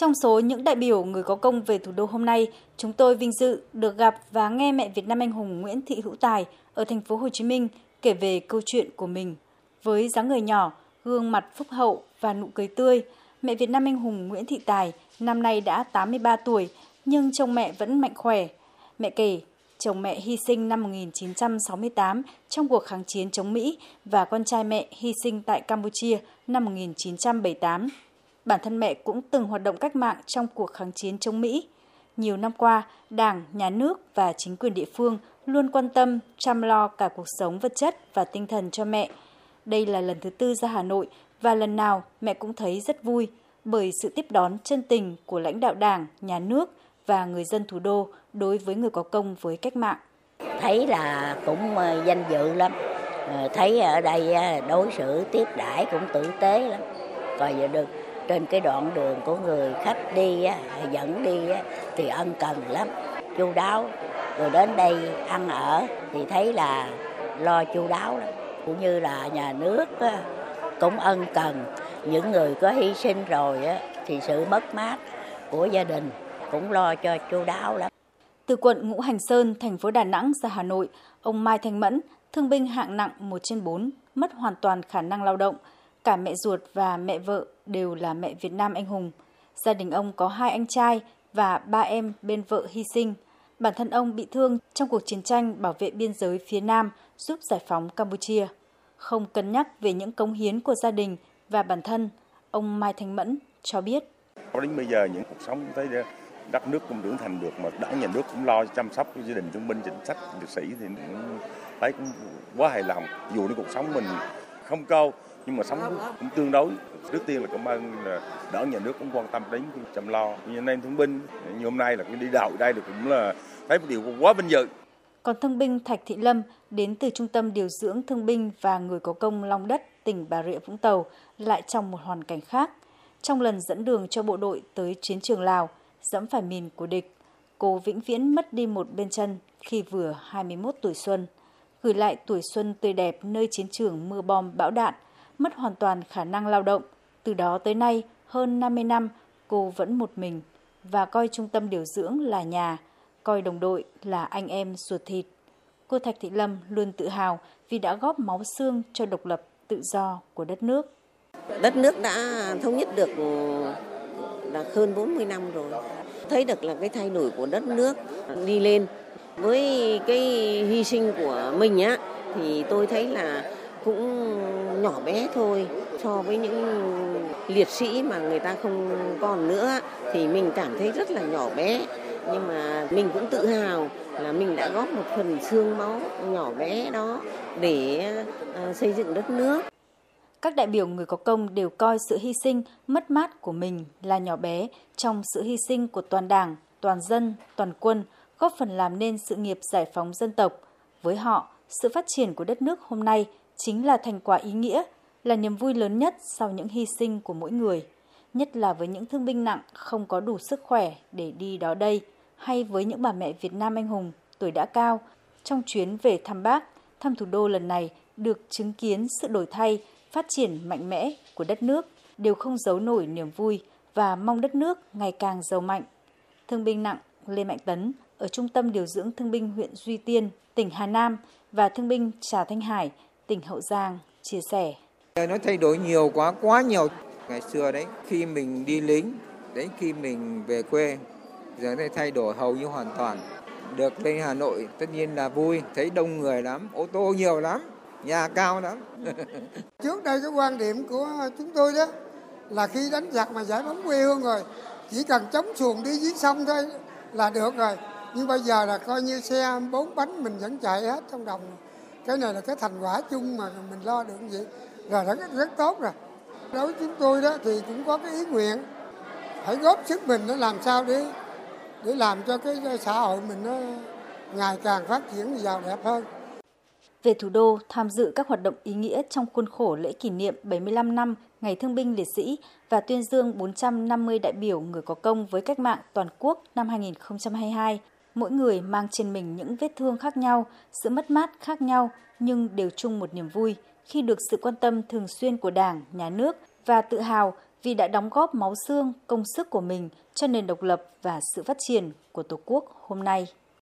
Trong số những đại biểu người có công về thủ đô hôm nay, chúng tôi vinh dự được gặp và nghe mẹ Việt Nam anh hùng Nguyễn Thị Hữu Tài ở thành phố Hồ Chí Minh kể về câu chuyện của mình. Với dáng người nhỏ, gương mặt phúc hậu và nụ cười tươi, mẹ Việt Nam anh hùng Nguyễn Thị Tài năm nay đã 83 tuổi nhưng chồng mẹ vẫn mạnh khỏe. Mẹ kể, chồng mẹ hy sinh năm 1968 trong cuộc kháng chiến chống Mỹ và con trai mẹ hy sinh tại Campuchia năm 1978. Bản thân mẹ cũng từng hoạt động cách mạng trong cuộc kháng chiến chống Mỹ. Nhiều năm qua, Đảng, Nhà nước và chính quyền địa phương luôn quan tâm, chăm lo cả cuộc sống vật chất và tinh thần cho mẹ. Đây là lần thứ tư ra Hà Nội và lần nào mẹ cũng thấy rất vui bởi sự tiếp đón chân tình của lãnh đạo Đảng, Nhà nước và người dân thủ đô đối với người có công với cách mạng. Thấy là cũng ờ, danh dự lắm, ờ, thấy ở đây ờ, đối xử tiếp đãi cũng tử tế lắm. Coi giờ được trên cái đoạn đường của người khách đi dẫn đi thì ân cần lắm, chu đáo. Rồi đến đây ăn ở thì thấy là lo chu đáo lắm. Cũng như là nhà nước cũng ân cần những người có hy sinh rồi thì sự mất mát của gia đình cũng lo cho chu đáo lắm. Từ quận Ngũ Hành Sơn, thành phố Đà Nẵng ra Hà Nội, ông Mai Thanh Mẫn, thương binh hạng nặng 1 trên 4, mất hoàn toàn khả năng lao động. Cả mẹ ruột và mẹ vợ đều là mẹ Việt Nam anh hùng. Gia đình ông có hai anh trai và ba em bên vợ hy sinh. Bản thân ông bị thương trong cuộc chiến tranh bảo vệ biên giới phía Nam giúp giải phóng Campuchia. Không cân nhắc về những cống hiến của gia đình và bản thân, ông Mai Thanh Mẫn cho biết. Đến bây giờ những cuộc sống thấy đất nước cũng trưởng thành được mà đảng nhà nước cũng lo chăm sóc gia đình thương binh chính sách liệt sĩ thì cũng thấy cũng quá hài lòng dù cái cuộc sống mình không câu nhưng mà sống cũng tương đối. Trước tiên là cảm ơn là đảng nhà nước cũng quan tâm đến chăm lo. Như anh em thương binh như hôm nay là đi đào đây là cũng là thấy một điều quá vinh dự. Còn thương binh Thạch Thị Lâm đến từ Trung tâm Điều dưỡng Thương binh và Người có công Long Đất, tỉnh Bà Rịa Vũng Tàu lại trong một hoàn cảnh khác. Trong lần dẫn đường cho bộ đội tới chiến trường Lào, dẫm phải mìn của địch, cô vĩnh viễn mất đi một bên chân khi vừa 21 tuổi xuân, gửi lại tuổi xuân tươi đẹp nơi chiến trường mưa bom bão đạn, mất hoàn toàn khả năng lao động. Từ đó tới nay, hơn 50 năm, cô vẫn một mình và coi trung tâm điều dưỡng là nhà, coi đồng đội là anh em ruột thịt. Cô Thạch Thị Lâm luôn tự hào vì đã góp máu xương cho độc lập tự do của đất nước. Đất nước đã thống nhất được ừ, là hơn 40 năm rồi. Thấy được là cái thay đổi của đất nước đi lên. Với cái hy sinh của mình á thì tôi thấy là cũng nhỏ bé thôi. So với những liệt sĩ mà người ta không còn nữa thì mình cảm thấy rất là nhỏ bé. Nhưng mà mình cũng tự hào là mình đã góp một phần xương máu nhỏ bé đó để ờ, xây dựng đất nước. Các đại biểu người có công đều coi sự hy sinh, mất mát của mình là nhỏ bé trong sự hy sinh của toàn đảng, toàn dân, toàn quân, góp phần làm nên sự nghiệp giải phóng dân tộc. Với họ, sự phát triển của đất nước hôm nay chính là thành quả ý nghĩa, là niềm vui lớn nhất sau những hy sinh của mỗi người, nhất là với những thương binh nặng không có đủ sức khỏe để đi đó đây, hay với những bà mẹ Việt Nam anh hùng tuổi đã cao. Trong chuyến về thăm bác, thăm thủ đô lần này được chứng kiến sự đổi thay phát triển mạnh mẽ của đất nước đều không giấu nổi niềm vui và mong đất nước ngày càng giàu mạnh. Thương binh nặng Lê Mạnh Tấn ở Trung tâm Điều dưỡng Thương binh huyện Duy Tiên, tỉnh Hà Nam và Thương binh Trà Thanh Hải, tỉnh Hậu Giang chia sẻ. Nó thay đổi nhiều quá, quá nhiều. Ngày xưa đấy, khi mình đi lính, đến khi mình về quê, giờ này thay đổi hầu như hoàn toàn. Được lên Hà Nội tất nhiên là vui, thấy đông người lắm, ô tô nhiều lắm nhà cao lắm trước đây cái quan điểm của chúng tôi đó là khi đánh giặc mà giải phóng quê hương rồi chỉ cần chống xuồng đi dưới sông thôi là được rồi nhưng bây giờ là coi như xe bốn bánh mình vẫn chạy hết trong đồng cái này là cái thành quả chung mà mình lo được gì? Là rất rất tốt rồi. Đối với chúng tôi đó thì cũng có cái ý nguyện. Phải góp sức mình nó làm sao để để làm cho cái xã hội mình nó ngày càng phát triển giàu đẹp hơn. Về thủ đô, tham dự các hoạt động ý nghĩa trong khuôn khổ lễ kỷ niệm 75 năm Ngày Thương binh Liệt sĩ và tuyên dương 450 đại biểu người có công với cách mạng toàn quốc năm 2022. Mỗi người mang trên mình những vết thương khác nhau, sự mất mát khác nhau nhưng đều chung một niềm vui khi được sự quan tâm thường xuyên của Đảng, Nhà nước và tự hào vì đã đóng góp máu xương, công sức của mình cho nền độc lập và sự phát triển của Tổ quốc hôm nay.